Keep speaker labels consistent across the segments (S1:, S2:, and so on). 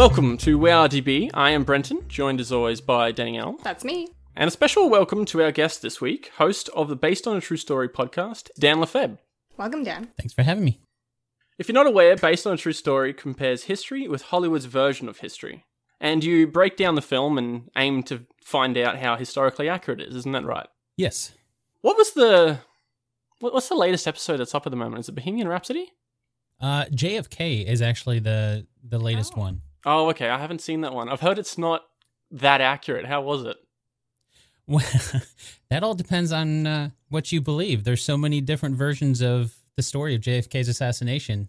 S1: Welcome to WowDB. I am Brenton, joined as always by Danielle.
S2: That's me.
S1: And a special welcome to our guest this week, host of the Based on a True Story podcast, Dan Lefebvre.
S2: Welcome, Dan.
S3: Thanks for having me.
S1: If you're not aware, Based on a True Story compares history with Hollywood's version of history. And you break down the film and aim to find out how historically accurate it is, isn't that right?
S3: Yes.
S1: What was the. What's the latest episode that's up at the moment? Is it Bohemian Rhapsody?
S3: Uh, JFK is actually the the latest
S2: Oh.
S3: one.
S1: Oh, okay. I haven't seen that one. I've heard it's not that accurate. How was it?
S3: Well, that all depends on uh, what you believe. There's so many different versions of the story of JFK's assassination,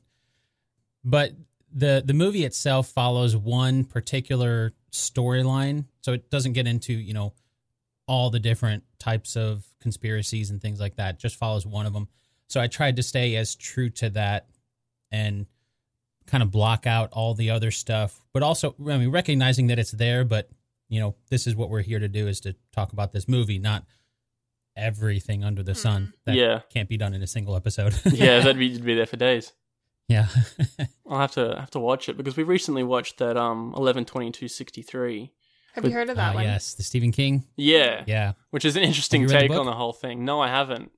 S3: but the the movie itself follows one particular storyline, so it doesn't get into you know all the different types of conspiracies and things like that. It just follows one of them. So I tried to stay as true to that and kind of block out all the other stuff, but also I mean recognizing that it's there, but you know, this is what we're here to do is to talk about this movie, not everything under the sun. That
S1: Yeah.
S3: can't be done in a single episode.
S1: Yeah, that'd be, you'd be there for days.
S3: yeah.
S1: I'll have to have to watch it because we recently watched that um eleven twenty two sixty three.
S2: Have you heard of that
S3: Ah,
S2: one?
S3: yes, the Stephen King.
S1: Yeah,
S3: Yeah.
S1: which is an interesting
S3: Have you read the
S1: take on the whole thing. No, I haven't.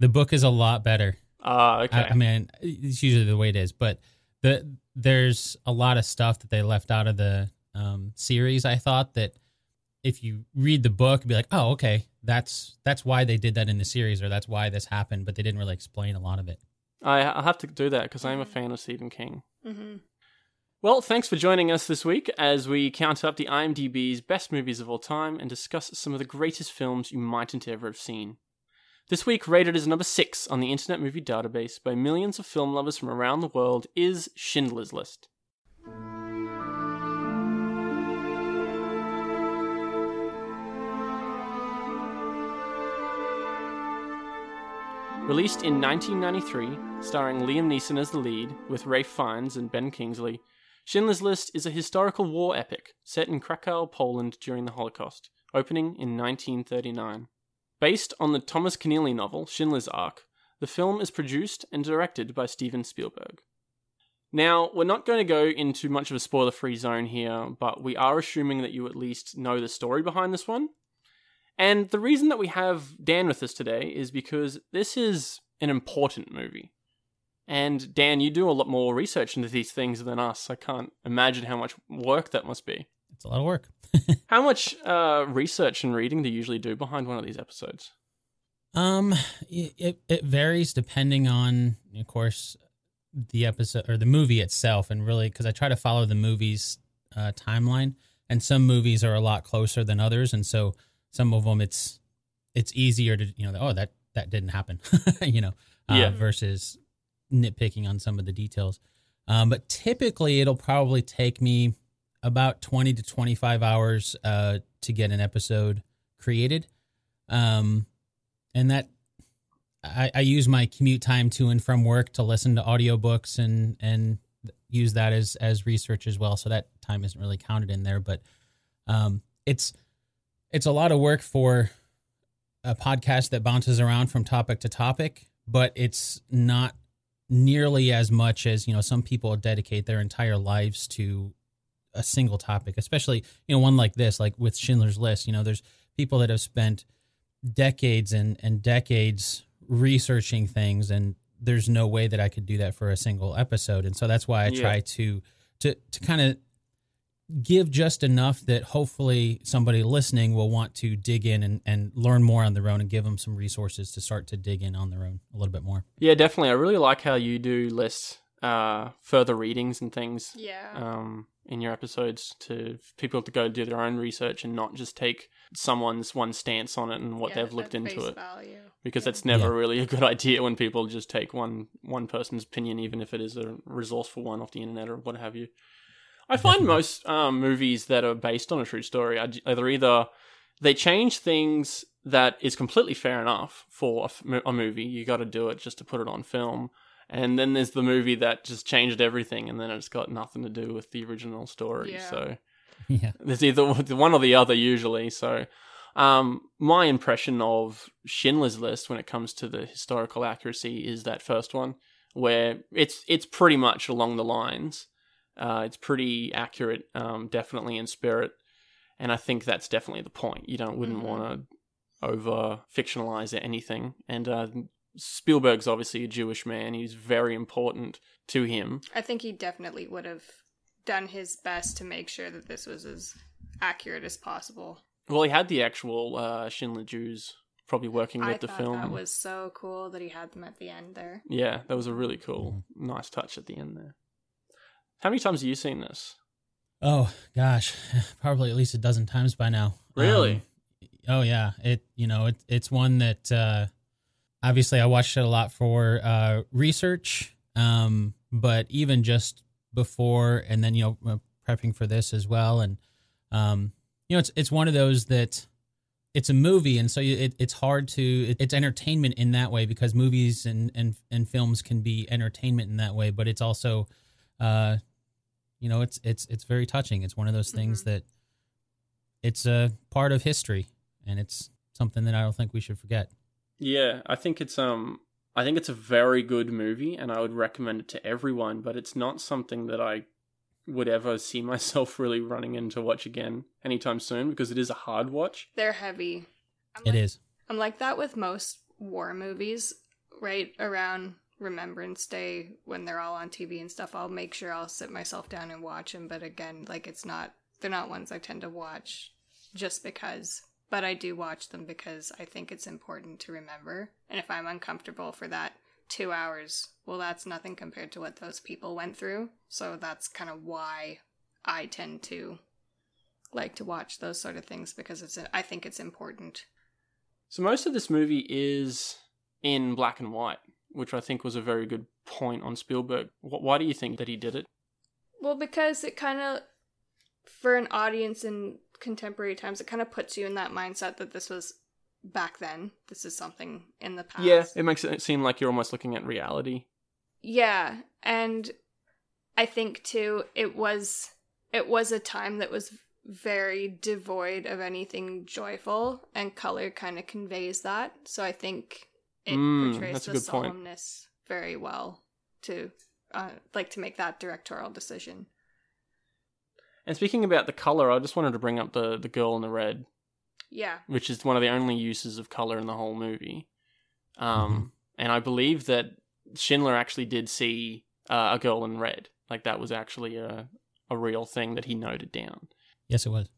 S3: The book is a lot better.
S1: Ah, okay.
S3: I, I mean, it's usually the way it is, but the there's a lot of stuff that they left out of the um, series. I thought that if you read the book, be like, oh, okay, that's that's why they did that in the series, or that's why this happened, but they didn't really explain a lot of it.
S1: I, I'll have to do that because I'm a fan of Stephen King.
S2: Mm-hmm.
S1: Well, thanks for joining us this week as we count up the IMDb's best movies of all time and discuss some of the greatest films you mightn't ever have seen. This week, rated as number six on the Internet Movie Database by millions of film lovers from around the world, is Schindler's List. Released in 1993, starring Liam Neeson as the lead, with Ralph Fiennes and Ben Kingsley, Schindler's List is a historical war epic set in Krakow, Poland during the Holocaust, opening in 1939. Based on the Thomas Keneally novel Schindler's Ark, the film is produced and directed by Steven Spielberg. Now, we're not going to go into much of a spoiler free zone here, but we are assuming that you at least know the story behind this one. And the reason that we have Dan with us today is because this is an important movie. And Dan, you do a lot more research into these things than us. I can't imagine how much work that must be.
S3: It's a lot of work.
S1: How much uh, research and reading do you usually do behind one of these episodes?
S3: Um, it, it varies depending on, of course, the episode or the movie itself, and really because I try to follow the movie's uh, timeline, and some movies are a lot closer than others, and so some of them it's it's easier to you know oh that that didn't happen, you know, uh,
S1: Yeah.
S3: versus nitpicking on some of the details. Um, but typically, it'll probably take me about twenty to twenty five hours uh, to get an episode created. Um, and that I, I use my commute time to and from work to listen to audiobooks and and use that as as research as well so that time isn't really counted in there but um it's it's a lot of work for a podcast that bounces around from topic to topic but it's not nearly as much as you know some people dedicate their entire lives to a single topic especially you know one like this like with Schindler's List you know there's people that have spent decades and and decades researching things and there's no way that I could do that for a single episode and so that's why I
S1: Yeah.
S3: try to to to kind of give just enough that hopefully somebody listening will want to dig in and, and learn more on their own and give them some resources to start to dig in on their own a little bit more.
S1: Yeah, definitely. I really like how you do list uh, further readings and things
S2: Yeah.
S1: um, in your episodes to people to go do their own research and not just take someone's one stance on it and what
S2: Yeah,
S1: they've looked into it.
S2: Value.
S1: because
S2: Yeah.
S1: that's never
S3: Yeah.
S1: really a good idea when people just take one one person's opinion, even if it is a resourceful one off the internet or what have you. I find most um, movies that are based on a true story are j- they're either they change things that is completely fair enough for a, f- mo- a movie. You got to do it just to put it on film. And then there's the movie that just changed everything, and then it's got nothing to do with the original story.
S2: Yeah.
S1: So
S3: yeah.
S1: there's either one or the other usually. So, um, my impression of Schindler's List when it comes to the historical accuracy is that first one, where it's it's pretty much along the lines Uh, it's pretty accurate, um, definitely in spirit, and I think that's definitely the point. You don't wouldn't
S2: Mhm.
S1: want to over fictionalize anything. And uh, Spielberg's obviously a Jewish man; he's very important to him.
S2: I think he definitely would have done his best to make sure that this was as accurate as possible.
S1: Well, he had the actual uh, Schindler Jews probably working with
S2: I
S1: the film.
S2: that was so cool that he had them at the end there.
S1: Yeah, that was a really cool, nice touch at the end there. How many times have you seen this?
S3: Oh gosh, probably at least a dozen times by now.
S1: Really?
S3: Um, oh yeah. It you know it it's one that uh, obviously I watched it a lot for uh, research, um, but even just before and then you know uh, prepping for this as well, and um, you know it's it's one of those that it's a movie, and so it, it's hard to it, it's entertainment in that way because movies and and and films can be entertainment in that way, but it's also uh, you know it's it's it's very touching. It's one of those things
S2: Mhm.
S3: that it's a part of history and it's something that i don't think we should forget
S1: Yeah, I think it's um I think it's a very good movie and I would recommend it to everyone, but it's not something that I would ever see myself really running in to watch again anytime soon because it is a hard watch.
S2: They're heavy. I'm
S3: It
S2: like,
S3: is
S2: I'm like that with most war movies, right around Remembrance Day when they're all on TV and stuff. I'll make sure I'll sit myself down and watch them. But again, like it's not, they're not ones I tend to watch just because. But I do watch them because I think it's important to remember. And if I'm uncomfortable for that two hours, well, that's nothing compared to what those people went through. So that's kind of why I tend to like to watch those sort of things because it's, I think it's important.
S1: So most of this movie is in black and white, which I think was a very good point on Spielberg. Why do you think that he did it?
S2: Well, because it kind of, for an audience in contemporary times, it kind of puts you in that mindset that this was back then. This is something in the past.
S1: Yeah, it makes it seem like you're almost looking at reality.
S2: Yeah, and I think too, it was it was a time that was very devoid of anything joyful, and color kind of conveys that. So I think it
S1: Mm,
S2: portrays the
S1: good point.
S2: solemnness very well to uh, like to make that directorial decision.
S1: And speaking about the color, I just wanted to bring up the the girl in the red,
S2: Yeah,
S1: which is one of the only uses of color in the whole movie. Um, and I believe that Schindler actually did see uh, a girl in red. Like that was actually a a real thing that he noted down.
S3: yes it was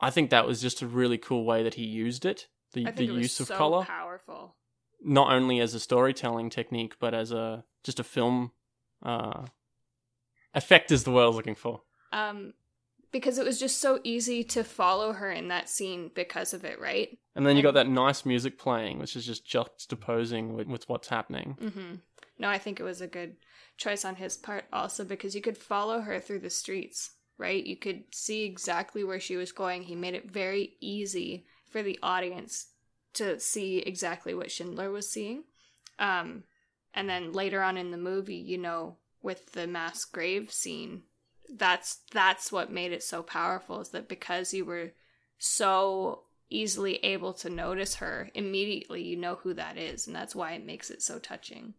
S1: I think that was just a really cool way that he used it. The
S2: I
S1: the
S2: think it was
S1: use of
S2: so
S1: color,
S2: powerful.
S1: not only as a storytelling technique, but as a just a film uh, effect is the word I was looking for.
S2: Um, because it was just so easy to follow her in that scene because of it, right?
S1: And then you got that nice music playing, which is just juxtaposing with, with what's happening.
S2: Mm-hmm. No, I think it was a good choice on his part also because you could follow her through the streets, right? You could see exactly where she was going. He made it very easy for the audience to see exactly what Schindler was seeing. Um, and then later on in the movie, you know, with the mass grave scene, that's that's what made it so powerful is that because you were so easily able to notice her immediately you know who that is and that's why it makes it so touching.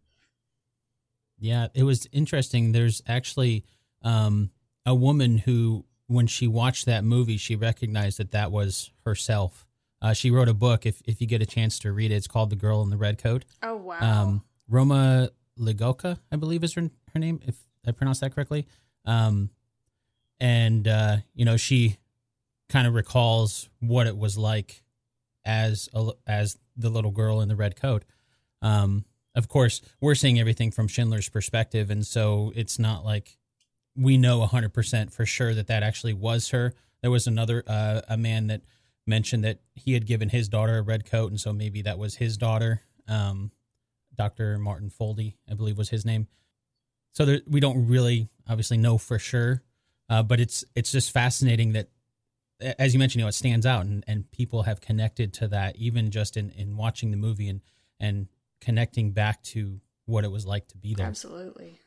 S3: Yeah it was interesting. There's actually um a woman who when she watched that movie she recognized that that was herself. Uh, she wrote a book if, if you get a chance to read it. It's called the girl in the red coat.
S2: Oh wow.
S3: Um, Roma Ligocka, I believe is her her name, if I pronounced that correctly. Um, and uh, you know, she kind of recalls what it was like as a, as the little girl in the red coat. Um, of course, we're seeing everything from Schindler's perspective, and so it's not like we know hundred percent for sure that that actually was her. There was another uh, a man that mentioned that he had given his daughter a red coat, and so maybe that was his daughter. Um, Dr. Martin Foldy, I believe was his name. So there, we don't really obviously know for sure, uh, but it's it's just fascinating that, as you mentioned, you know, it stands out and, and people have connected to that even just in, in watching the movie and and connecting back to what it was like to be there.
S2: absolutely.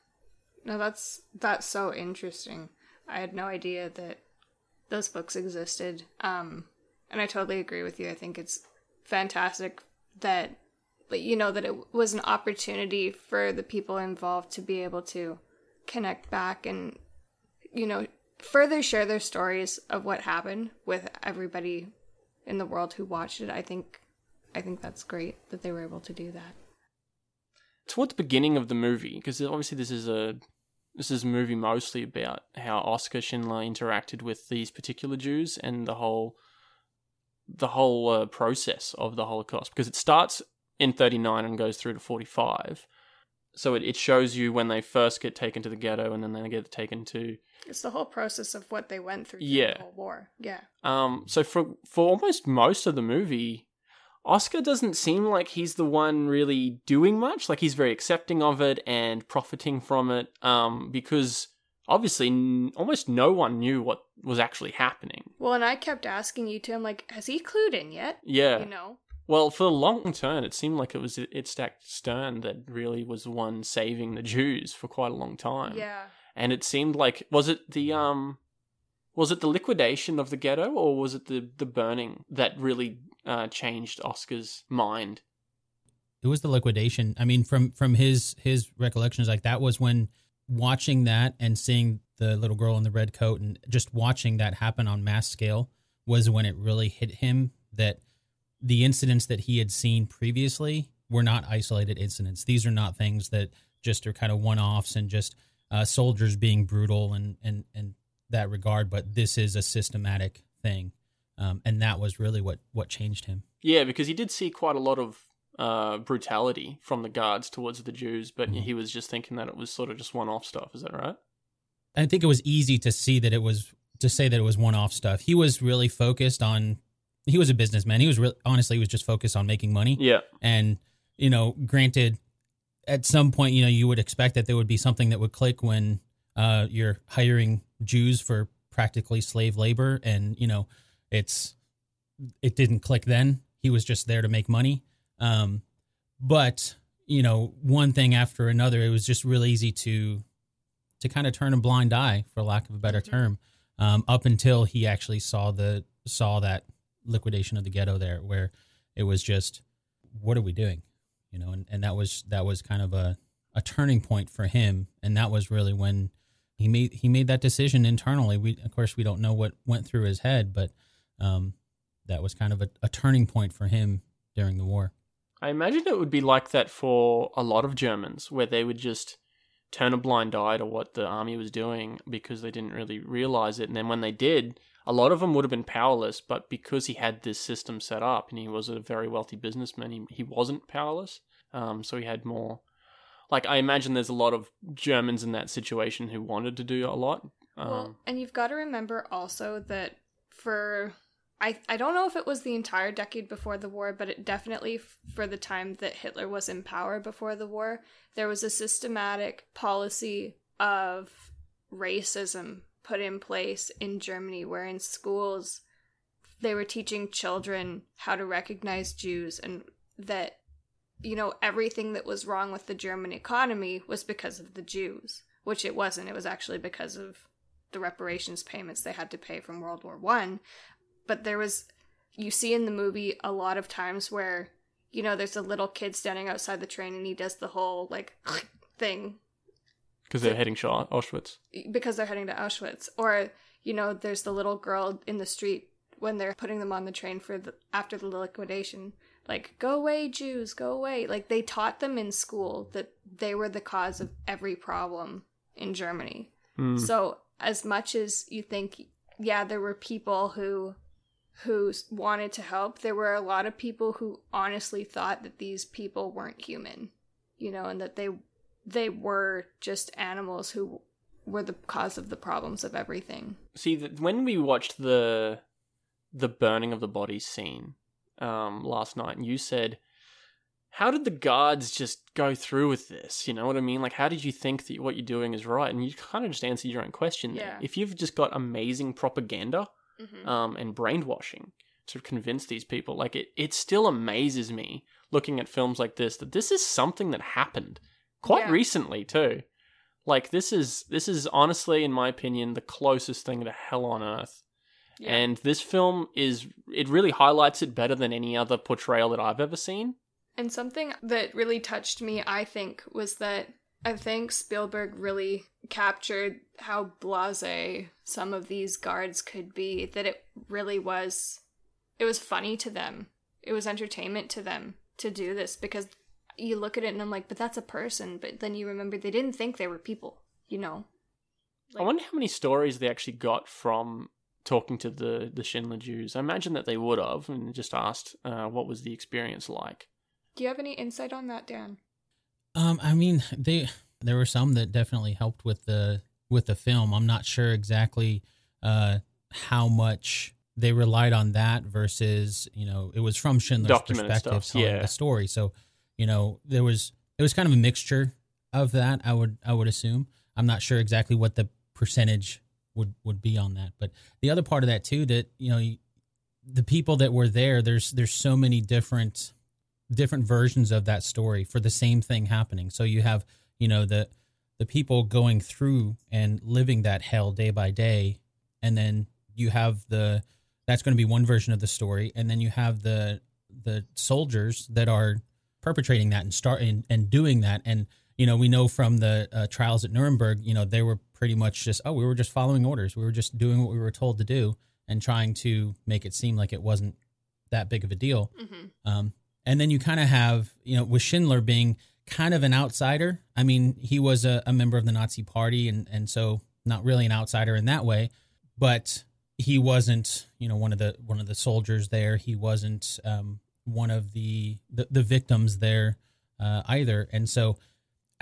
S2: No that's that's so interesting. I had no idea that those books existed um and i totally agree with you. I think it's fantastic that but you know that it was an opportunity for the people involved to be able to connect back and you know, further share their stories of what happened with everybody in the world who watched it. I think I think that's great that they were able to do that.
S1: Toward the beginning of the movie, because obviously this is a this is a movie mostly about how Oskar Schindler interacted with these particular Jews and the whole the whole uh, process of the Holocaust. Because it starts in 39 and goes through to 45. So it, it shows you when they first get taken to the ghetto and then they get taken to
S2: It's the whole process of what they went through
S1: Yeah.
S2: the whole war. Yeah.
S1: Um, so for for almost most of the movie, Oskar doesn't seem like he's the one really doing much. Like he's very accepting of it and profiting from it. Um, because obviously n- almost no one knew what was actually happening.
S2: Well, and I kept asking you to him like, has he clued in yet?
S1: Yeah.
S2: You know.
S1: Well, for the long term, it seemed like it was Itzhak Stern that really was the one saving the Jews for quite a long time.
S2: Yeah.
S1: and it seemed like was it the um was it the liquidation of the ghetto or was it the the burning that really uh, changed Oskar's mind?
S3: it was the liquidation. I mean, from from his his recollections, like that was when watching that and seeing the little girl in the red coat and just watching that happen on mass scale was when it really hit him that the incidents that he had seen previously were not isolated incidents. These are not things that just are kind of one offs and just uh, soldiers being brutal and and and that regard. But this is a systematic thing, um, and that was really what what changed him.
S1: Yeah, because he did see quite a lot of uh, brutality from the guards towards the Jews, but
S3: Mhm.
S1: he was just thinking that it was sort of just one-off stuff. Is that right?
S3: I think it was easy to see that it was to say that it was one-off stuff. He was really focused on. He was a businessman. He was really, honestly, he was just focused on making money.
S1: Yeah,
S3: And you know, granted, at some point, you know, you would expect that there would be something that would click when uh, you're hiring Jews for practically slave labor, and you know, it's it didn't click then. He was just there to make money. Um, but you know, one thing after another, it was just really easy to to kind of turn a blind eye, for lack of a better
S2: Mhm.
S3: term, um, up until he actually saw the saw that liquidation of the ghetto there, where it was just, what are we doing, you know, and, and that was that was kind of a a turning point for him, and that was really when he made he made that decision internally. We of course we don't know what went through his head, but um, that was kind of a, a turning point for him during the war.
S1: I imagine it would be like that for a lot of Germans, where they would just turn a blind eye to what the army was doing because they didn't really realize it. And then when they did, a lot of them would have been powerless, but because he had this system set up and he was a very wealthy businessman, he, he wasn't powerless. Um, so he had more. Like, I imagine there's a lot of Germans in that situation who wanted to do a lot. Um,
S2: Well, and you've got to remember also that for I I don't know if it was the entire decade before the war, but it definitely for the time that Hitler was in power before the war, there was a systematic policy of racism put in place in Germany where in schools they were teaching children how to recognize Jews and that you know everything that was wrong with the German economy was because of the Jews, which it wasn't. It was actually because of the reparations payments they had to pay from World War One. But there was you see in the movie a lot of times where you know there's a little kid standing outside the train and he does the whole like thing
S1: because they're heading to Auschwitz.
S2: because they're heading to Auschwitz or you know there's the little girl in the street when they're putting them on the train for the after the liquidation like go away Jews go away like they taught them in school that they were the cause of every problem in Germany
S1: Hmm.
S2: so as much as you think yeah there were people who who wanted to help there were a lot of people who honestly thought that these people weren't human you know and that they they were just animals who were the cause of the problems of everything
S1: See, th- when we watched the the burning of the bodies scene um, last night, and you said, "How did the guards just go through with this?" You know what I mean? Like, how did you think that what you're doing is right? And you kind of just answered your own question there.
S2: Yeah.
S1: If you've just got amazing propaganda
S2: mm-hmm.
S1: um, and brainwashing to convince these people, like it, it still amazes me looking at films like this that this is something that happened quite
S2: Yeah.
S1: recently too. Like this is this is honestly, in my opinion, the closest thing to hell on earth.
S2: Yeah.
S1: And this film is it really highlights it better than any other portrayal that I've ever seen.
S2: And something that really touched me, I think, was that I think Spielberg really captured how blase some of these guards could be, that it really was it was funny to them. It was entertainment to them to do this because you look at it and I'm like, but that's a person, but then you remember they didn't think they were people, you know.
S1: I wonder how many stories they actually got from talking to the the Schindler Jews. I imagine that they would have and just asked uh, what was the experience like.
S2: Do you have any insight on that, Dan?
S3: Um, I mean, they there were some that definitely helped with the with the film. I'm not sure exactly uh, how much they relied on that versus you know it was from Schindler's
S1: Documented
S3: perspective
S1: stuff,
S3: telling
S1: yeah.
S3: the story. So you know there was it was kind of a mixture of that. I would I would assume. I'm not sure exactly what the percentage would would be on that, but the other part of that too that you know the people that were there. There's there's so many different different versions of that story for the same thing happening. So you have, you know, the the people going through and living that hell day by day, and then you have the that's going to be one version of the story, and then you have the the soldiers that are perpetrating that and start and, and doing that, and you know we know from the uh, trials at Nuremberg, you know they were pretty much just oh we were just following orders, we were just doing what we were told to do, and trying to make it seem like it wasn't that big of a deal.
S2: Mm-hmm.
S3: Um, and then you kind of have, you know, with Schindler being kind of an outsider. I mean, he was a, a member of the Nazi Party, and and so not really an outsider in that way, but he wasn't, you know, one of the one of the soldiers there. He wasn't um, one of the the, the victims there uh, either, and so.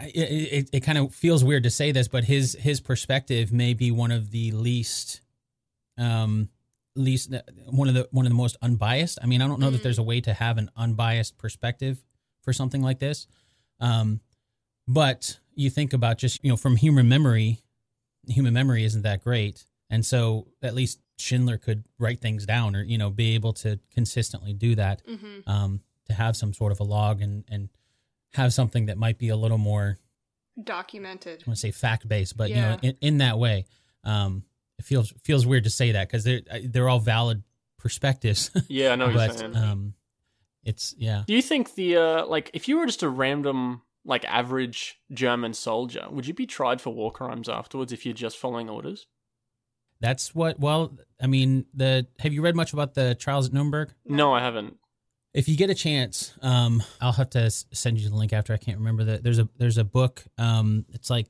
S3: It, it, it kind of feels weird to say this, but his his perspective may be one of the least um, least one of the one of the most unbiased. I mean, I don't know that
S2: Mm.
S3: there's a way to have an unbiased perspective for something like this. Um, but you think about just you know from human memory, human memory isn't that great, and so at least Schindler could write things down or you know be able to consistently do that.
S2: Mm-hmm.
S3: Um, to have some sort of a log and and have something that might be a little more
S2: Documented.
S3: I want to say fact based, but you know, in, in that way, um, it feels feels weird to say that because they're they're all valid perspectives.
S1: Yeah, I know what you're
S3: but
S1: saying.
S3: um, it's yeah.
S1: Do you think the uh, like if you were just a random like average German soldier, would you be tried for war crimes afterwards if you're just following orders?
S3: That's what. Well, I mean, the have you read much about the trials at Nuremberg?
S1: No, I haven't.
S3: If you get a chance, um, I'll have to send you the link after. I can't remember that. There's a there's a book. Um, it's like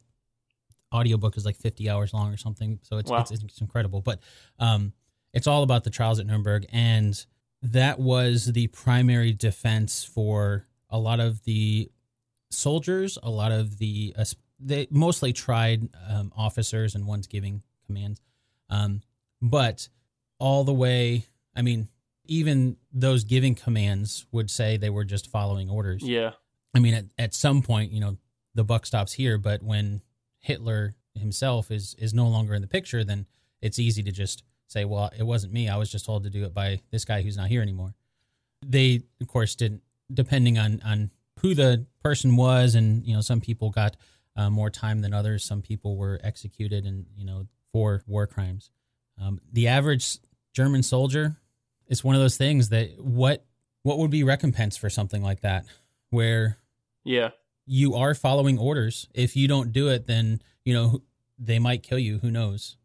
S3: audiobook is like 50 hours long or something. So it's
S1: Wow.
S3: it's, it's incredible. But um, it's all about the trials at Nuremberg, and that was the primary defense for a lot of the soldiers, a lot of the uh, they mostly tried um, officers and ones giving commands, um, but all the way. I mean, even those giving commands would say they were just following orders.
S1: Yeah,
S3: I mean, at, at some point, you know, the buck stops here. But when Hitler himself is is no longer in the picture, then it's easy to just say, "Well, it wasn't me. I was just told to do it by this guy who's not here anymore." They, of course, didn't. Depending on on who the person was, and you know, some people got uh, more time than others. Some people were executed, and you know, for war crimes. Um, the average German soldier is one of those things that what what would be recompense for something like that, where
S1: yeah,
S3: you are following orders. If you don't do it, then you know they might kill you. Who knows?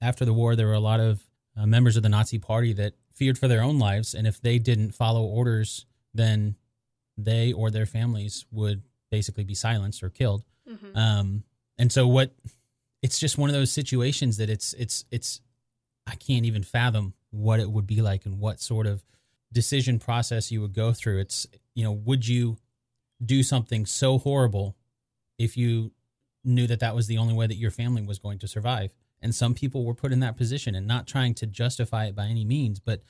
S3: After the war, there were a lot of uh, members of the Nazi Party that feared for their own lives, and if they didn't follow orders, then they or their families would basically be silenced or killed.
S2: Mm-hmm.
S3: Um, and so what? It's just one of those situations that it's it's it's I can't even fathom what it would be like and what sort of decision process you would go through. It's you know, would you do something so horrible if you knew that that was the only way that your family was going to survive? And some people were put in that position, and not trying to justify it by any means, but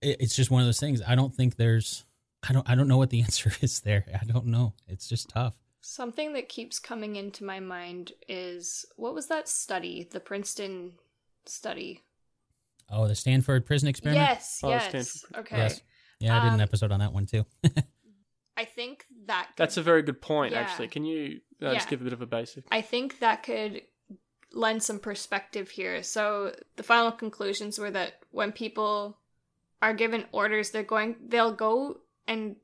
S3: it's just one of those things. I don't think there's. I don't. I don't know what the answer is there. I don't know. It's just tough.
S2: Something that keeps coming into my mind is what was that study? The Princeton study.
S3: Oh, the Stanford prison experiment.
S2: Yes,
S1: Oh,
S2: yes.
S1: Stanford.
S2: Okay.
S3: Yes. Yeah, I did an
S2: Um,
S3: episode on that one too.
S2: I think that could,
S1: that's a very good point.
S2: Yeah.
S1: Actually, can you uh, just give a bit of a basic?
S2: I think that could lend some perspective here. So the final conclusions were that when people are given orders, they're going they'll go and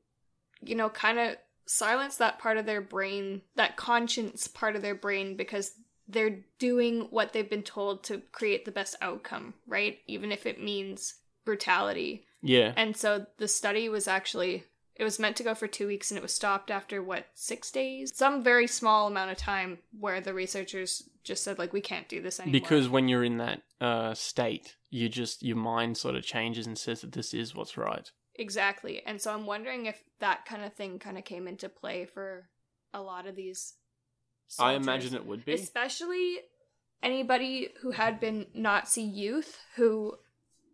S2: you know kind of silence that part of their brain, that conscience part of their brain, because they're doing what they've been told to create the best outcome, right? Even if it means brutality.
S1: Yeah.
S2: And so the study was actually it was meant to go for 2 weeks and it was stopped after what 6 days. Some very small amount of time where the researchers just said like we can't do this anymore.
S1: Because when you're in that uh, state, you just your mind sort of changes and says that this is what's right.
S2: Exactly. And so I'm wondering if that kind of thing kind of came into play for a lot of these
S1: I imagine it would be.
S2: especially anybody who had been Nazi youth who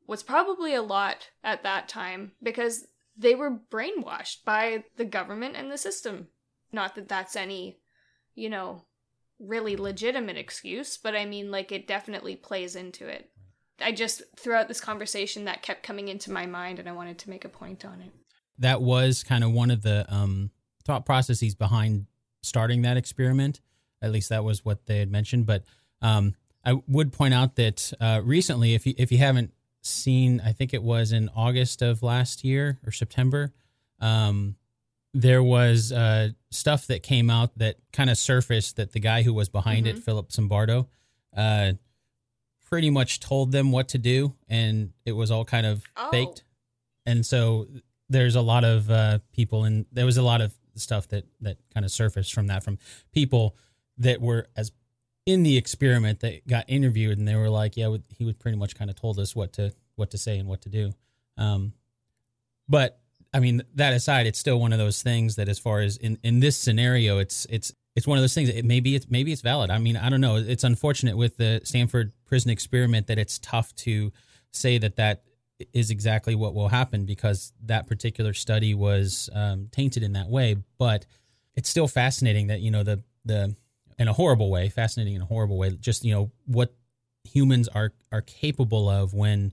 S2: was probably a lot at that time because they were brainwashed by the government and the system. Not that that's any, you know, really legitimate excuse, but I mean, like, it definitely plays into it. I just, throughout this conversation, that kept coming into my mind, and I wanted to make a point on it.
S3: that was kind of one of the um, thought processes behind starting that experiment. At least that was what they had mentioned. But um, I would point out that uh, recently, if you if you haven't seen, I think it was in August of last year or September, um, there was uh, stuff that came out that kind of surfaced that the guy who was behind it,
S2: Mhm.
S3: Philip Zimbardo, uh, pretty much told them what to do, and it was all kind of
S2: Oh.
S3: faked. And so there's a lot of uh, people, and there was a lot of stuff that that kind of surfaced from that from people that were as in the experiment that got interviewed, and they were like, "Yeah, he would pretty much kind of told us what to what to say and what to do." Um, but I mean, that aside, it's still one of those things that, as far as in in this scenario, it's it's it's one of those things. It, maybe it's maybe it's valid. I mean, I don't know. It's unfortunate with the Stanford prison experiment that it's tough to say that that is exactly what will happen because that particular study was um, tainted in that way. But it's still fascinating that you know the the in a horrible way, fascinating in a horrible way. Just you know what humans are are capable of when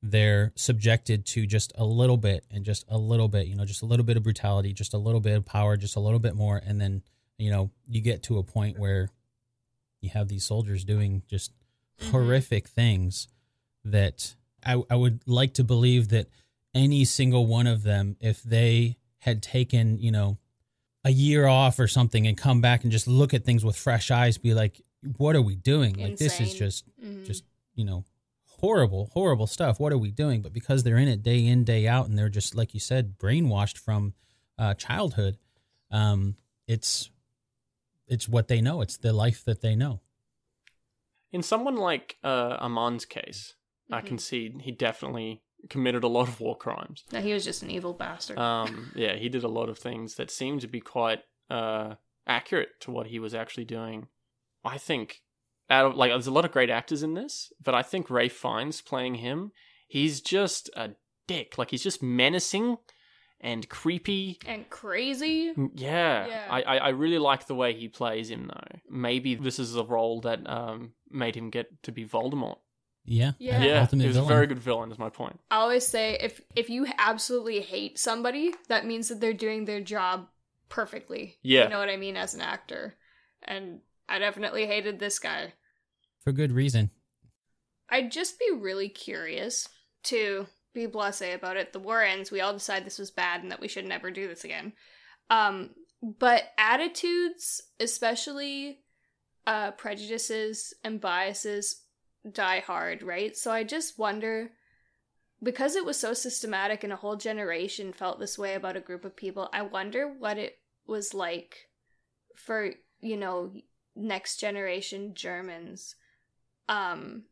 S3: they're subjected to just a little bit and just a little bit, you know, just a little bit of brutality, just a little bit of power, just a little bit more, and then you know you get to a point where you have these soldiers doing just
S2: Mhm.
S3: horrific things that I, I would like to believe that any single one of them, if they had taken, you know, a year off or something and come back and just look at things with fresh eyes, be like, what are we doing? Like, this is
S2: Insane.
S3: just,
S2: Mhm.
S3: just, you know, horrible, horrible stuff. What are we doing? But because they're in it day in, day out, and they're just, like you said, brainwashed from uh, childhood, um, it's, it's what they know. It's the life that they know.
S1: In someone like uh, Amon's case, I
S2: Mhm.
S1: can see he definitely committed a lot of war crimes.
S2: No, he was just an evil bastard.
S1: Um, yeah, he did a lot of things that seem to be quite uh, accurate to what he was actually doing. I think out of like there's a lot of great actors in this, but I think Ray Fiennes playing him, he's just a dick. Like he's just menacing and creepy.
S2: and crazy.
S1: Yeah,
S2: Yeah.
S1: I, I I really like the way he plays him though. Maybe this is a role that um made him get to be Voldemort.
S3: Yeah.
S2: Yeah.
S1: Yeah, he was
S3: villain.
S1: a very good villain. Is my point.
S2: I always say if if you absolutely hate somebody, that means that they're doing their job perfectly.
S1: Yeah.
S2: You know what I mean as an actor. And I definitely hated this guy.
S3: For good reason.
S2: I'd just be really curious to be blasé about it. The war ends, we all decide this was bad and that we should never do this again. Um, but attitudes, especially uh, prejudices and biases, die hard, right? So I just wonder because it was so systematic and a whole generation felt this way about a group of people, I wonder what it was like for, you know, next generation Germans um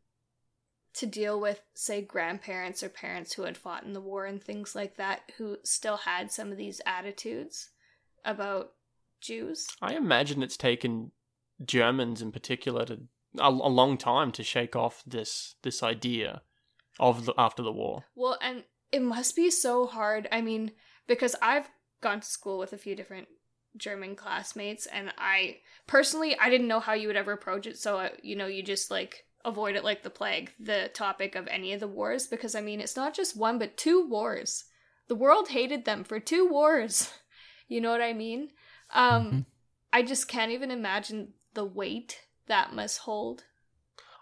S2: to deal with say grandparents or parents who had fought in the war and things like that who still had some of these attitudes about Jews.
S1: I imagine it's taken Germans in particular to a, a long time to shake off this this idea of the, after the war.
S2: Well, and it must be so hard. I mean, because I've gone to school with a few different German classmates, and I personally I didn't know how you would ever approach it. So uh, you know, you just like avoid it like the plague, the topic of any of the wars, because I mean, it's not just one but two wars. The world hated them for two wars. You know what I mean? Um,
S3: Mhm.
S2: I just can't even imagine the weight that must hold.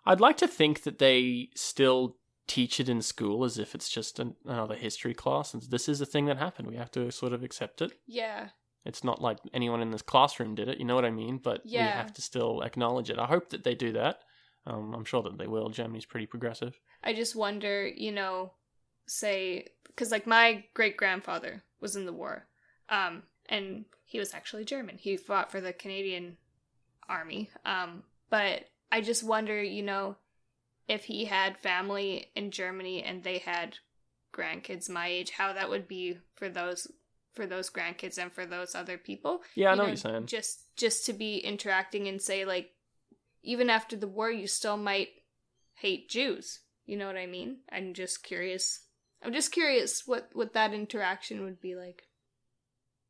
S1: I'd like to think that they still teach it in school as if it's just an, another history class, and this is a thing that happened. We have to sort of accept it.
S2: Yeah.
S1: It's not like anyone in this classroom did it. You know what I mean? But we have to still acknowledge it. I hope that they do that. Um, I'm sure that they will. Germany's pretty progressive.
S2: I just wonder, you know, say because like my great grandfather was in the war, um, and he was actually German. He fought for the Canadian army. Um, but I just wonder, you know, if he had family in Germany and they had grandkids my age, how that would be for those for those grandkids and for those other people.
S1: Yeah, I
S2: You
S1: know what you're saying.
S2: Just just to be interacting and say like even after the war you still might hate Jews. You know what I mean? I'm just curious. I'm just curious what what that interaction would be like.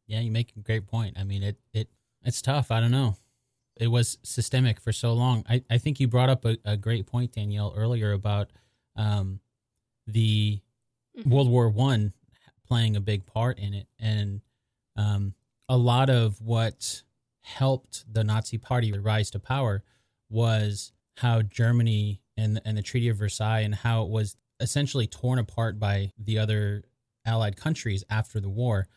S3: Yeah, you make a great point. I mean, it it it's tough. I don't know. It was systemic for so long. I, I think you brought up a, a great point, Danielle, earlier about um, the
S2: Mhm.
S3: World War One playing a big part in it, and um, a lot of what helped the Nazi Party rise to power was how Germany and and the Treaty of Versailles and how it was essentially torn apart by the other Allied countries after the war.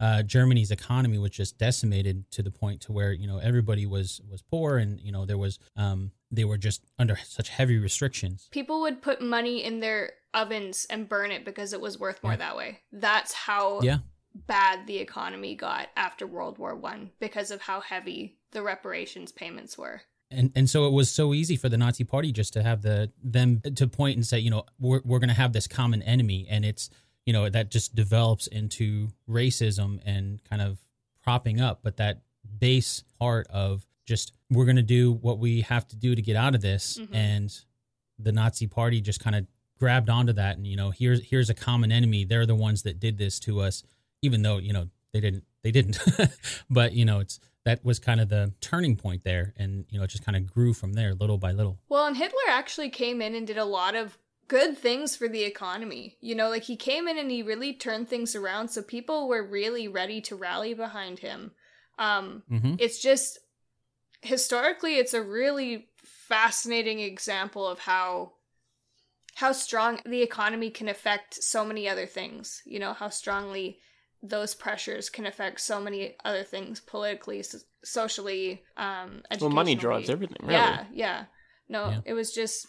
S3: Uh, Germany's economy was just decimated to the point to where you know everybody was was poor and you know there was um, they were just under such heavy restrictions.
S2: People would put money in their ovens and burn it because it was worth more
S3: Yeah.
S2: that way. That's how
S3: Yeah.
S2: bad the economy got after World War 1 because of how heavy the reparations payments were.
S3: And and so it was so easy for the Nazi Party just to have the them to point and say, you know, we're we're going to have this common enemy, and it's you know that just develops into racism and kind of propping up, but that base part of just we're going to do what we have to do to get out of this,
S2: Mhm.
S3: and the Nazi Party just kind of grabbed onto that, and you know, here's here's a common enemy. They're the ones that did this to us, even though you know they didn't they didn't, but you know it's that was kind of the turning point there and you know it just kind of grew from there little by little
S2: Well, and Hitler actually came in and did a lot of good things for the economy. You know, like he came in and he really turned things around, so people were really ready to rally behind him. Um,
S3: mm-hmm.
S2: it's just historically, it's a really fascinating example of how how strong the economy can affect so many other things. You know, how strongly those pressures can affect so many other things politically, so- socially, um,
S1: Well, money
S2: educationally.
S1: drives everything, really.
S2: Yeah, yeah. No,
S3: Yeah.
S2: it was just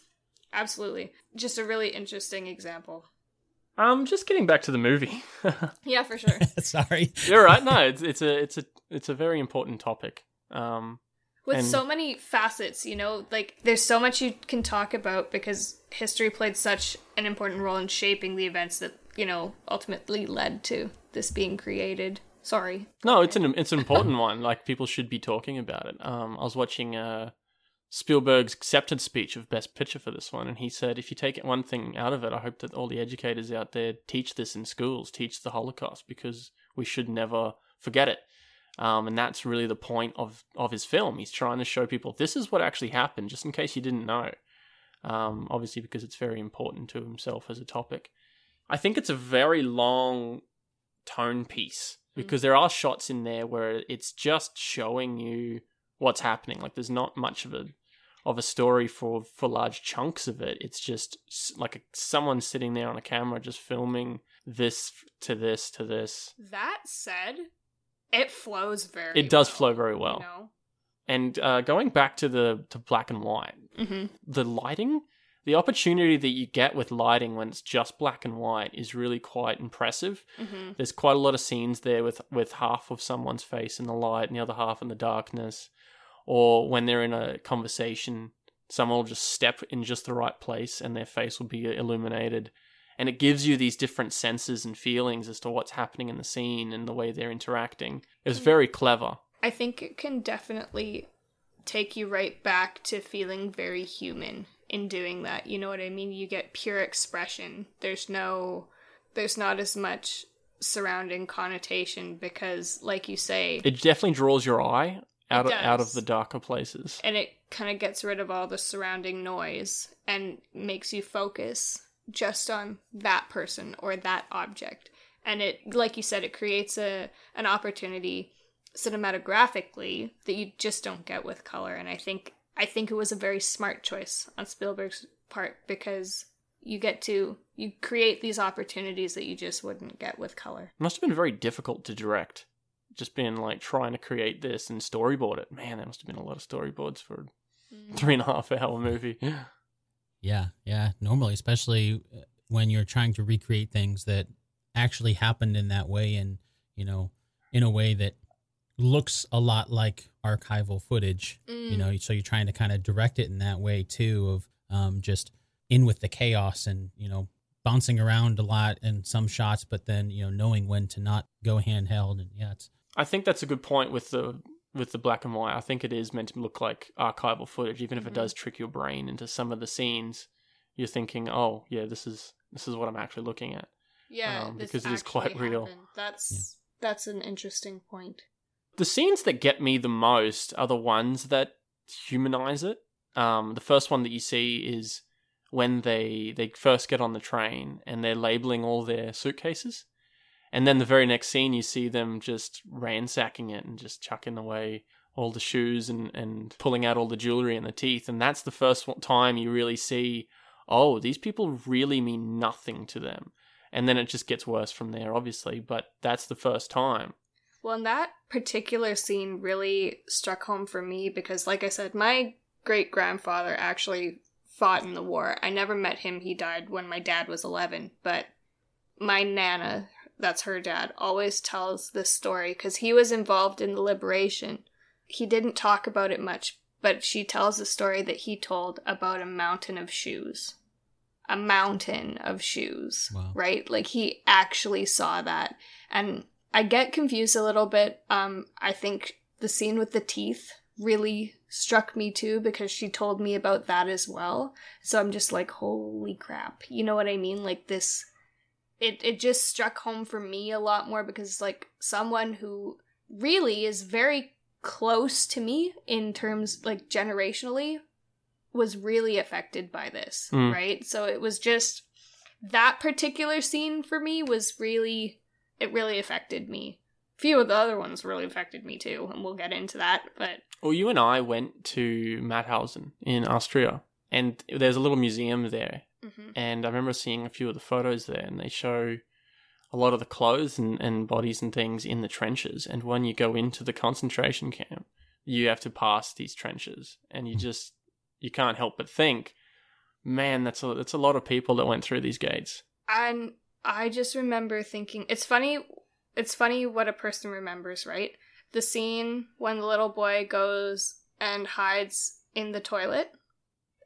S2: absolutely just a really interesting example.
S1: Um, just getting back to the movie.
S2: Yeah, for sure.
S3: sorry
S1: You're right. No, it's it's a it's a it's a very important topic. Um,
S2: With
S1: And-
S2: so many facets, you know, like there's so much you can talk about because history played such an important role in shaping the events that, you know, ultimately led to this being created. Sorry.
S1: no, it's an it's an important one. Like people should be talking about it. Um, I was watching uh Spielberg's acceptance speech of Best Picture for this one, and he said, if you take one thing out of it, I hope that all the educators out there teach this in schools, teach the Holocaust, because we should never forget it. Um, and that's really the point of, of his film. He's trying to show people this is what actually happened, just in case you didn't know. Um, obviously, because it's very important to himself as a topic. I think it's a very long tone piece because there are shots in there where it's just showing you what's happening. Like there's not much of a of a story for for large chunks of it. It's just like a, someone sitting there on a camera just filming this to this to this.
S2: That said, it flows very
S1: It does
S2: well,
S1: flow very well.
S2: You know?
S1: And uh, going back to the to black and white,
S2: mm-hmm.
S1: the lighting, the opportunity that you get with lighting when it's just black and white is really quite impressive.
S2: Mm-hmm.
S1: There's quite a lot of scenes there with with half of someone's face in the light and the other half in the darkness, or when they're in a conversation, someone will just step in just the right place and their face will be illuminated, and it gives you these different senses and feelings as to what's happening in the scene and the way they're interacting. It's very clever.
S2: I think it can definitely take you right back to feeling very human in doing that. You know what I mean? You get pure expression. There's no there's not as much surrounding connotation because like you say
S1: It definitely draws your eye out of, out of the darker places.
S2: and it kind of gets rid of all the surrounding noise and makes you focus just on that person or that object and it like you said it creates a an opportunity cinematographically that you just don't get with color and i think i think it was a very smart choice on spielberg's part because you get to you create these opportunities that you just wouldn't get with color
S1: It must have been very difficult to direct just being like trying to create this and storyboard it. Man, there must have been a lot of storyboards for
S2: Mm.
S1: three and a half hour movie.
S3: Yeah, yeah. Normally, especially uh, when you're trying to recreate things that actually happened in that way, and you know, in a way that looks a lot like archival footage.
S2: Mm.
S3: You know, so you're trying to kind of direct it in that way too, of um, just in with the chaos and you know bouncing around a lot in some shots, but then you know knowing when to not go handheld. And yeah, it's
S1: I think that's a good point with the with the black and white. I think it is meant to look like archival footage, even if it
S2: Mhm.
S1: does trick your brain into some of the scenes. You're thinking, oh yeah, this is this is what I'm actually looking at.
S2: yeah,
S1: um, because it is quite
S2: actually
S1: real.
S2: happened. That's that's an interesting point.
S1: The scenes that get me the most are the ones that humanize it. Um, the first one that you see is when they they first get on the train and they're labeling all their suitcases, and then the very next scene you see them just ransacking it and just chucking away all the shoes and and pulling out all the jewelry and the teeth, and that's the first time you really see, oh, these people really mean nothing to them, and then it just gets worse from there, obviously, but that's the first time.
S2: Well, and that particular scene really struck home for me because, like I said, my great grandfather actually fought in the war. I never met him. He died when my dad was 11. But my Nana, that's her dad, always tells this story because he was involved in the liberation. He didn't talk about it much, but she tells a story that he told about a mountain of shoes. A mountain of shoes,
S3: Wow.
S2: right? Like he actually saw that. And I get confused a little bit. Um, I think the scene with the teeth really struck me too because she told me about that as well. So I'm just like, holy crap. You know what I mean? Like this it it just struck home for me a lot more because like someone who really is very close to me in terms like generationally was really affected by this,
S1: Mm.
S2: right? So it was just that particular scene for me was really it really affected me. A few of the other ones really affected me too, and we'll get into that. But
S1: Well, you and I went to Mauthausen in Austria, and there's a little museum there.
S2: mhm.
S1: And I remember seeing a few of the photos there, and they show a lot of the clothes and, and bodies and things in the trenches. And when you go into the concentration camp, you have to pass these trenches, and you
S3: Hmm.
S1: just you can't help but think, man, that's a that's a lot of people that went through these gates.
S2: and I just remember thinking it's funny it's funny what a person remembers, right? The scene when the little boy goes and hides in the toilet.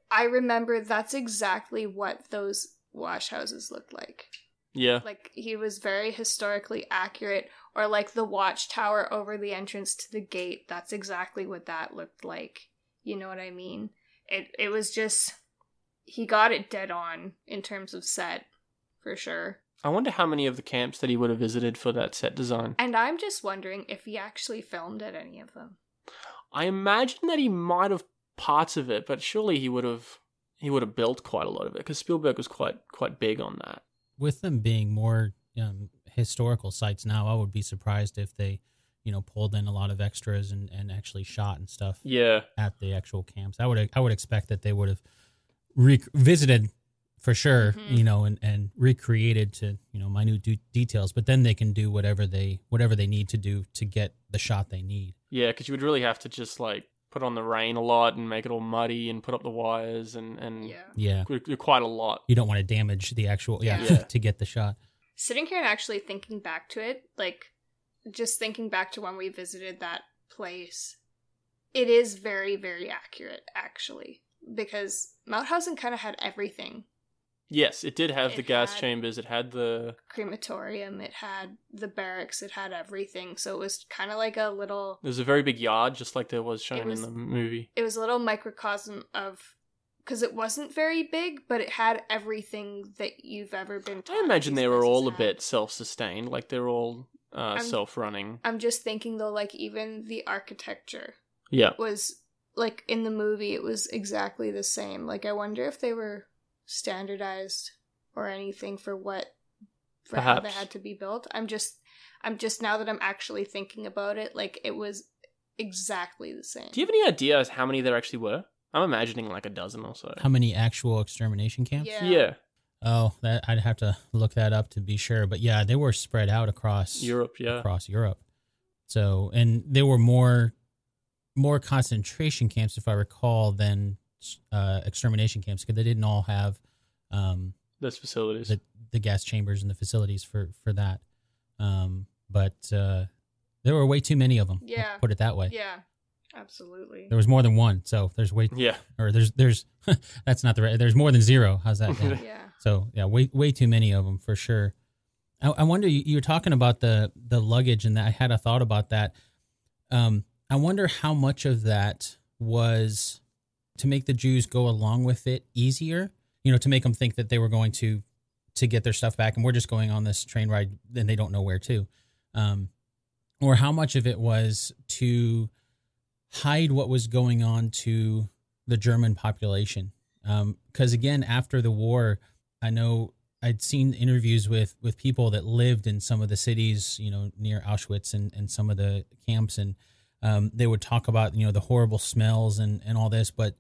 S2: I remember that's exactly what those wash houses looked like.
S1: Yeah,
S2: Like he was very historically accurate or like the watchtower over the entrance to the gate. That's exactly what that looked like. You know what I mean? It it was just he got it dead on in terms of set for sure.
S1: I wonder how many of the camps that he would have visited for that set design.
S2: And I'm just wondering if he actually filmed at any of them.
S1: I imagine that he might have parts of it, but surely he would have he would have built quite a lot of it because Spielberg was quite quite big on that.
S3: with them being more um, historical sites now, I would be surprised if they, you know, pulled in a lot of extras and, and actually shot and stuff
S1: Yeah,
S3: at the actual camps. I would I would expect that they would have re- visited for sure,
S2: Mhm.
S3: you know, and, and recreated to you know minute de- details. But then they can do whatever they whatever they need to do to get the shot they need.
S1: yeah, because you would really have to just like put on the rain a lot and make it all muddy and put up the wires and and
S2: Yeah.
S3: Yeah,
S1: qu- qu- quite a lot.
S3: you don't want to damage the actual yeah,
S1: Yeah.
S3: to get the shot.
S2: Sitting here and actually thinking back to it, like just thinking back to when we visited that place, it is very, very accurate actually. Because Mauthausen kind of had everything.
S1: Yes, it did have
S2: It
S1: the gas chambers. It had the
S2: crematorium, it had the barracks, it had everything. So it was kind of like a little
S1: there was a very big yard, just like there was shown
S2: was-
S1: in the movie.
S2: it was a little microcosm of because it wasn't very big, but it had everything that you've ever been.
S1: I imagine they were all a bit self-sustained, like they're all uh, self-running.
S2: I'm just thinking though, like even the architecture
S1: Yeah,
S2: was like in the movie, it was exactly the same. Like I wonder if they were standardized or anything for what for how they had to be built. I'm just, I'm just now that I'm actually thinking about it, like it was exactly the same.
S1: Do you have any idea as how many there actually were? I'm imagining like a dozen or so.
S3: How many actual extermination camps?
S2: Yeah.
S1: Yeah,
S3: Oh, that I'd have to look that up to be sure. But yeah, they were spread out across
S1: Europe. Yeah,
S3: across Europe. So, and there were more more concentration camps, if I recall, than uh, extermination camps because they didn't all have um,
S1: Those facilities.
S3: the, the gas chambers and the facilities for for that. Um, but uh, there were way too many of them. I'll
S2: Yeah.
S3: put it that way.
S2: Yeah, absolutely.
S3: There was more than one, so there's way
S1: yeah.
S3: or there's there's that's not the right. There's more than zero. How's that?
S2: Yeah.
S3: So yeah, way way too many of them for sure. I, I wonder. You, you were talking about the the luggage, and that I had a thought about that. Um, I wonder how much of that was to make the Jews go along with it easier. You know, to make them think that they were going to to get their stuff back, and we're just going on this train ride, and they don't know where to. Um, or how much of it was to hide what was going on to the German population. Because again, after the war, I know I'd seen interviews with with people that lived in some of the cities, you know, near Auschwitz and, and some of the camps, and um, they would talk about you know the horrible smells and and all this, but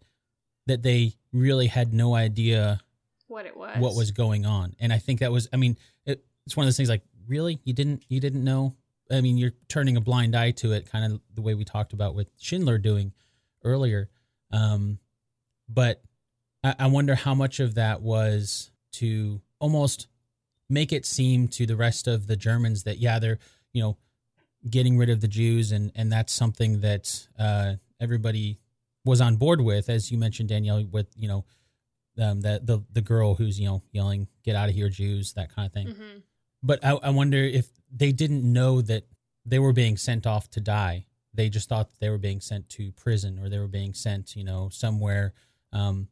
S3: that they really had no idea
S2: What it was.
S3: what was going on. And I think that was, I mean, it, it's one of those things like, really, you didn't, you didn't know. I mean, you're turning a blind eye to it, kind of the way we talked about with Schindler doing earlier. Um, but I, I wonder how much of that was to almost make it seem to the rest of the Germans that yeah, they're you know getting rid of the Jews, and and that's something that uh, everybody was on board with, as you mentioned, Danielle, with you know um, that the the girl who's you know yelling "Get out of here, Jews!" that kind of thing.
S2: hmm
S3: But I, I wonder if they didn't know that they were being sent off to die. They just thought that they were being sent to prison or they were being sent, you know, somewhere. Um,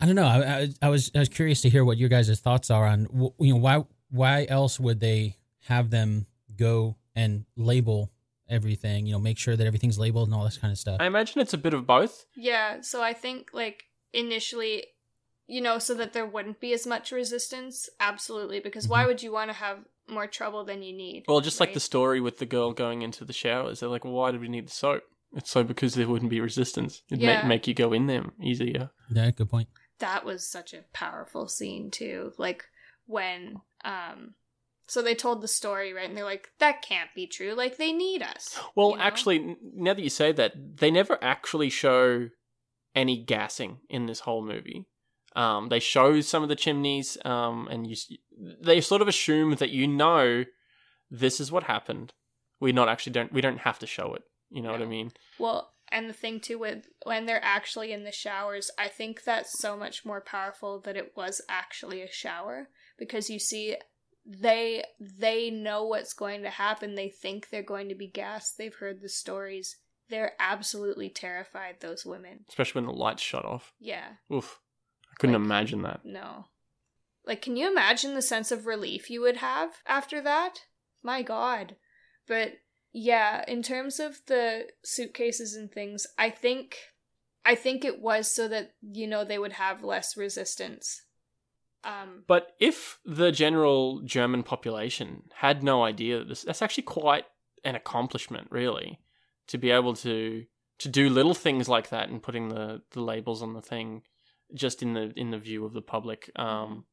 S3: I don't know. I, I, I was I was curious to hear what your guys' thoughts are on you know why why else would they have them go and label everything? You know, make sure that everything's labeled and all this kind of stuff.
S1: I imagine it's a bit of both.
S2: Yeah, so I think like initially, you know, so that there wouldn't be as much resistance. Absolutely, because why
S3: Mhm.
S2: would you want to have more trouble than you need?
S1: Well, just like the story with the girl going into the showers. They're like, well, why do we need the soap? It's so because there wouldn't be resistance. It'd
S2: Yeah.
S1: make, make you go in them easier.
S3: yeah, good point.
S2: that was such a powerful scene too. Like when um so they told the story, right? And they're like, that can't be true. Like they need us.
S1: Well,
S2: you know?
S1: actually, now that you say that, they never actually show any gassing in this whole movie. Um, they show some of the chimneys, um, and you, they sort of assume that you know this is what happened. We not actually don't we don't have to show it. You know what I mean?
S2: Well, and the thing too with when they're actually in the showers, I think that's so much more powerful that it was actually a shower because you see they they know what's going to happen. They think they're going to be gassed. They've heard the stories. They're absolutely terrified those women.
S1: Especially when the lights shut off.
S2: Yeah.
S1: Oof, I couldn't
S2: Like-
S1: imagine that.
S2: No. Like, can you imagine the sense of relief you would have after that? My god. But yeah, in terms of the suitcases and things, I think I think it was so that, you know, they would have less resistance. Um
S1: But if the general German population had no idea that this, that's actually quite an accomplishment, really, to be able to to do little things like that and putting the, the labels on the thing just in the in the view of the public. Um,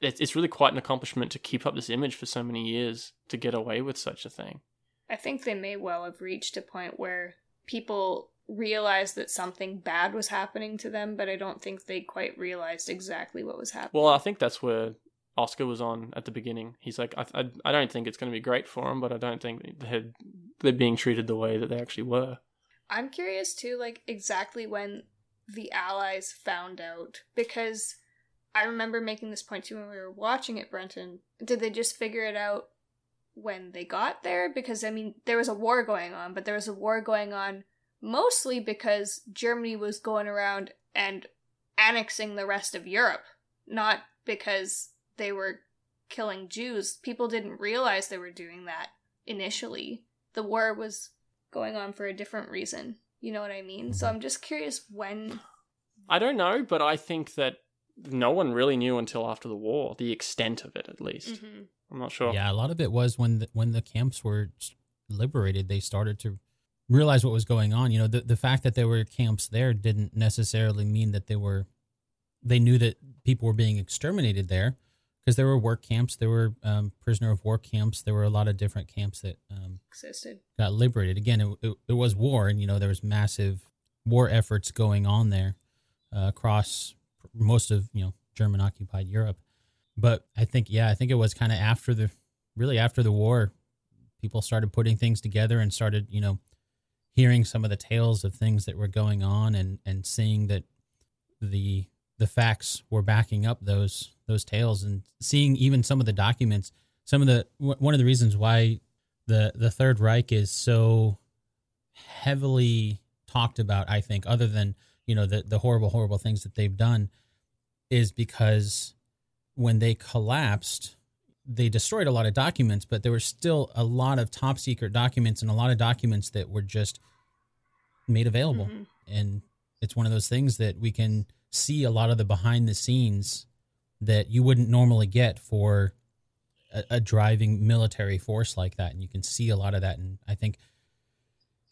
S1: it's it's really quite an accomplishment to keep up this image for so many years to get away with such a thing.
S2: I think they may well have reached a point where people realized that something bad was happening to them, but I don't think they quite realized exactly what was happening.
S1: Well, I think that's where Oskar was on at the beginning. He's like, I I, I don't think it's going to be great for them, but I don't think they're they're being treated the way that they actually were.
S2: I'm curious too, like exactly when the Allies found out because I remember making this point too when we were watching it, Brenton. Did they just figure it out when they got there? Because I mean, there was a war going on, but there was a war going on mostly because Germany was going around and annexing the rest of Europe, not because they were killing Jews. People didn't realize they were doing that initially. The war was going on for a different reason. You know what I mean? So I'm just curious when.
S1: I don't know, but I think that no one really knew until after the war the extent of it. At least
S2: Mhm.
S1: I'm not sure.
S3: Yeah, a lot of it was when the, when the camps were liberated, they started to realize what was going on. You know, the the fact that there were camps there didn't necessarily mean that they were they knew that people were being exterminated there because there were work camps, there were um, prisoner of war camps, there were a lot of different camps that um,
S2: existed.
S3: got liberated. Again, it, it, it was war, and you know there was massive war efforts going on there uh, across most of you know German occupied Europe. But I think yeah, I think it was kind of after the really after the war, people started putting things together and started you know hearing some of the tales of things that were going on and and seeing that the the facts were backing up those those tales and seeing even some of the documents some of the one of the reasons why the the third reich is so heavily talked about i think other than you know the the horrible horrible things that they've done is because when they collapsed they destroyed a lot of documents but there were still a lot of top secret documents and a lot of documents that were just made available
S2: Mhm.
S3: and it's one of those things that we can see a lot of the behind the scenes that you wouldn't normally get for a, a driving military force like that and you can see a lot of that and i think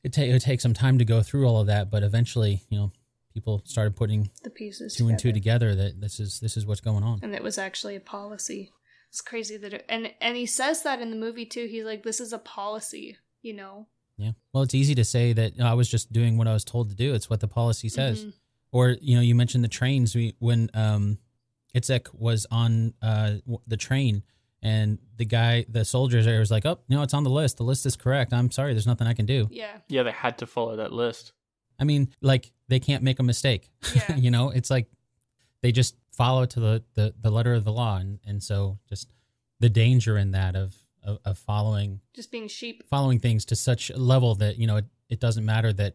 S3: it, ta- it would take some time to go through all of that but eventually you know people started putting
S2: The pieces
S3: two and two
S2: together.
S3: together that this is this is what's going on
S2: and it was actually a policy. It's crazy that it, and and he says that in the movie too. He's like, "This is a policy," you know.
S3: yeah well it's easy to say that "Oh, i was just doing what i was told to do it's what the policy says
S2: Mhm.
S3: or you know you mentioned the trains we when um Itzhak was on uh the train and the guy the soldiers there was like oh no it's on the list the list is correct i'm sorry there's nothing i can do
S2: Yeah,
S1: Yeah, they had to follow that list.
S3: i mean like they can't make a mistake
S2: Yeah.
S3: you know it's like they just follow to the, the the letter of the law. And and so just the danger in that of of, of following
S2: just being sheep.
S3: following things to such a level that you know it, it doesn't matter that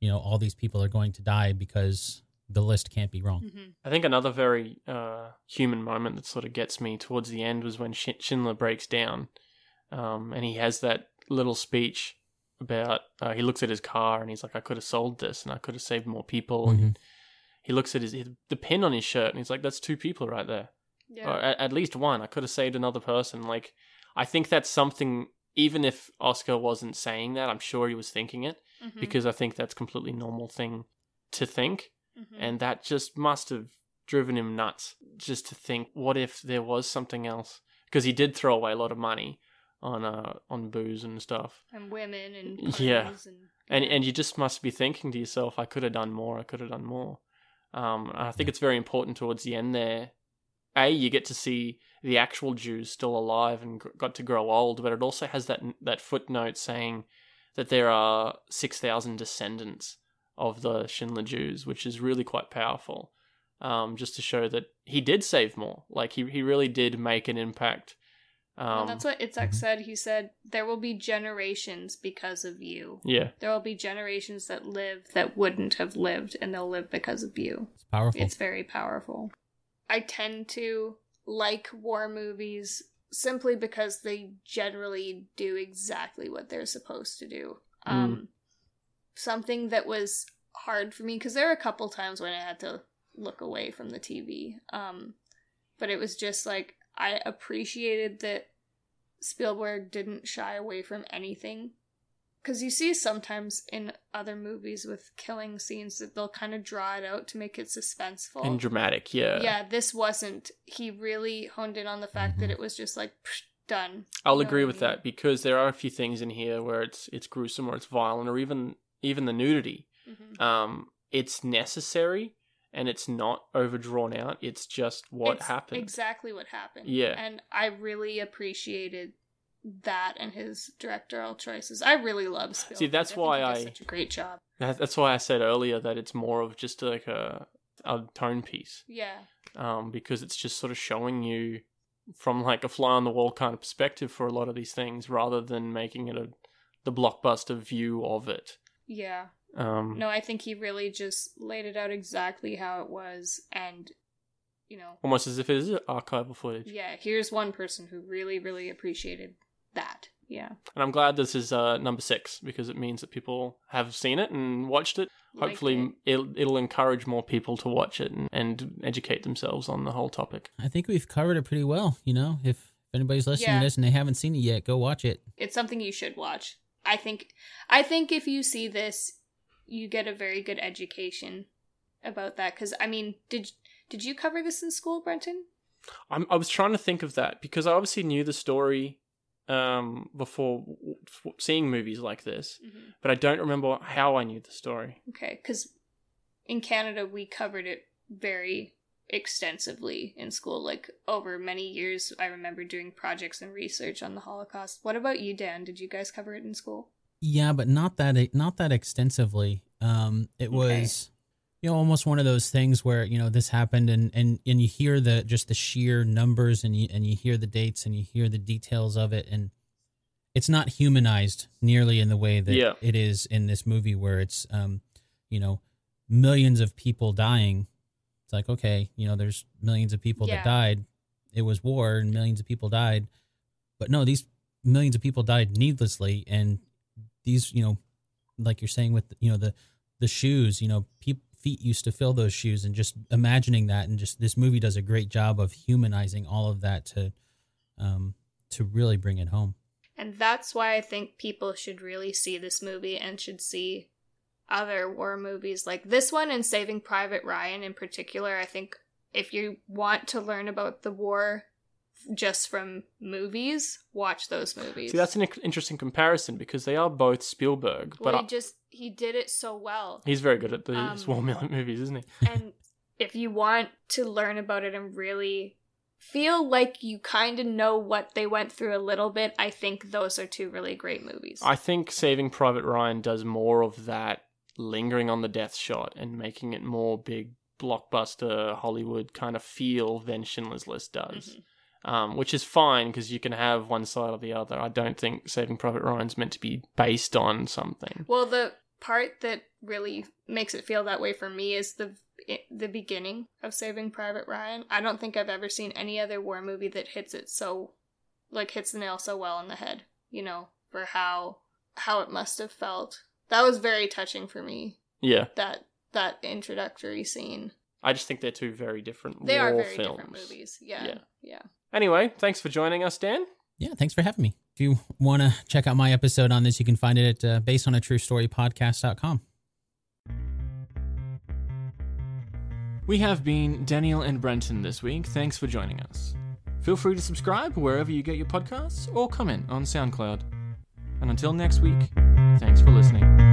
S3: you know all these people are going to die because the list can't be wrong.
S2: Hmm
S1: I think another very uh, human moment that sort of gets me towards the end was when Sch- Schindler breaks down, um, and he has that little speech about uh, he looks at his car and he's like, "I could have sold this and I could have saved more people." And he looks at his, his the pin on his shirt and he's like, "That's two people right there,
S2: Yeah,
S1: or at, at least one. I could have saved another person." Like, I think that's something. Even if Oskar wasn't saying that, I'm sure he was thinking it
S2: Mhm.
S1: because I think that's a completely normal thing to think
S2: Mhm.
S1: and that just must have driven him nuts just to think what if there was something else because he did throw away a lot of money on uh on booze and stuff
S2: and women and
S1: Yeah.
S2: and
S1: and and you just must be thinking to yourself i could have done more i could have done more um and i think it's very important towards the end there. A you get to see the actual jews still alive and got to grow old but it also has that that footnote saying that there are 6000 descendants of the schindler jews which is really quite powerful um just to show that he did save more. Like he he really did make an impact um
S2: and that's what Itzhak
S3: Mhm.
S2: said. He said, "There will be generations because of you.
S1: yeah
S2: There will be generations that live that wouldn't have lived, and they'll live because of you."
S3: it's powerful
S2: It's very powerful. I tend to like war movies simply because they generally do exactly what they're supposed to do.
S1: Mm.
S2: Um, something that was hard for me because there were a couple times when I had to look away from the TV. Um, but it was just like I appreciated that Spielberg didn't shy away from anything. Because you see sometimes in other movies with killing scenes that they'll kind of draw it out to make it suspenseful.
S1: and dramatic yeah
S2: yeah, this wasn't. He really honed in on the fact that
S3: Mhm.
S2: it was just like psh, done.
S1: I'll
S2: You know
S1: agree
S2: what I
S1: with
S2: mean?
S1: that because there are a few things in here where it's it's gruesome or it's violent or even even the nudity.
S2: Mhm.
S1: Um, it's necessary and it's not overdrawn out. It's just what
S2: It's
S1: happened.
S2: Exactly what happened.
S1: Yeah.
S2: And I really appreciated that and his directorial choices. I really love Spielberg.
S1: See, that's
S2: I
S1: why I-
S2: such a great job.
S1: That's why I said earlier that it's more of just like a a tone piece.
S2: Yeah.
S1: Um, because it's just sort of showing you from like a fly on the wall kind of perspective for a lot of these things, rather than making it a the blockbuster view of it.
S2: Yeah.
S1: Um,
S2: No, I think he really just laid it out exactly how it was and you know,
S1: almost as if it is archival footage.
S2: yeah, here's one person who really really appreciated that. Yeah.
S1: And I'm glad this is uh, number six because it means that people have seen it and watched it.
S2: Liked
S1: Hopefully,
S2: it.
S1: it'll, it'll encourage more people to watch it and, and educate themselves on the whole topic.
S3: I think we've covered it pretty well. You know, if anybody's listening
S2: Yeah.
S3: to this and they haven't seen it yet, go watch it.
S2: it's something you should watch. I think I think if you see this, you get a very good education about that. Because I mean, did did you cover this in school, Brenton?
S1: I'm, I was trying to think of that because I obviously knew the story um, before seeing movies like this,
S2: Mhm.
S1: but I don't remember how I knew the story.
S2: Okay, because in Canada we covered it very extensively in school. Like over many years, I remember doing projects and research on the Holocaust. What about you, Dan? Did you guys cover it in school?
S3: Yeah, but not that not that extensively. Um, it
S2: Okay.
S3: was, you know, almost one of those things where you know this happened, and and and you hear the just the sheer numbers, and you and you hear the dates, and you hear the details of it, and it's not humanized nearly in the way that
S1: Yeah.
S3: it is in this movie, where it's, um, you know, millions of people dying. It's like okay, you know, there's millions of people
S2: Yeah.
S3: that died. It was war, and millions of people died, but no, these millions of people died needlessly, and these you know like you're saying with you know the the shoes you know pe- feet used to fill those shoes and just imagining that and just this movie does a great job of humanizing all of that to um to really bring it home
S2: And that's why I think people should really see this movie and should see other war movies like this one and Saving Private Ryan in particular. I think if you want to learn about the war just from movies, watch those movies.
S1: See, that's an interesting comparison because they are both Spielberg, but
S2: well,
S1: I-
S2: he just he did it so well.
S1: he's very good at the
S2: Um,
S1: small movies, isn't he?
S2: and if you want to learn about it and really feel like you kind of know what they went through a little bit, I think those are two really great movies.
S1: I think Saving Private Ryan does more of that lingering on the death shot and making it more big blockbuster Hollywood kind of feel than Schindler's List does.
S2: Mhm.
S1: Um, which is fine because you can have one side or the other. I don't think Saving Private Ryan's meant to be based on something.
S2: Well, the part that really makes it feel that way for me is the the beginning of Saving Private Ryan. I don't think I've ever seen any other war movie that hits it so like hits the nail so well on the head, you know, for how how it must have felt. That was very touching for me.
S1: Yeah,
S2: That that introductory scene.
S1: I just think they're two very different
S2: They
S1: war
S2: are very
S1: films.
S2: different movies. Yeah.
S1: Yeah.
S2: Yeah.
S1: Anyway, thanks for joining us, Dan.
S3: yeah thanks for having me if you want to check out my episode on this you can find it at uh, based on a true story podcast.com
S1: We have been Daniel and Brenton this week. Thanks for joining us. Feel free to subscribe wherever you get your podcasts or comment on SoundCloud. And until next week, thanks for listening.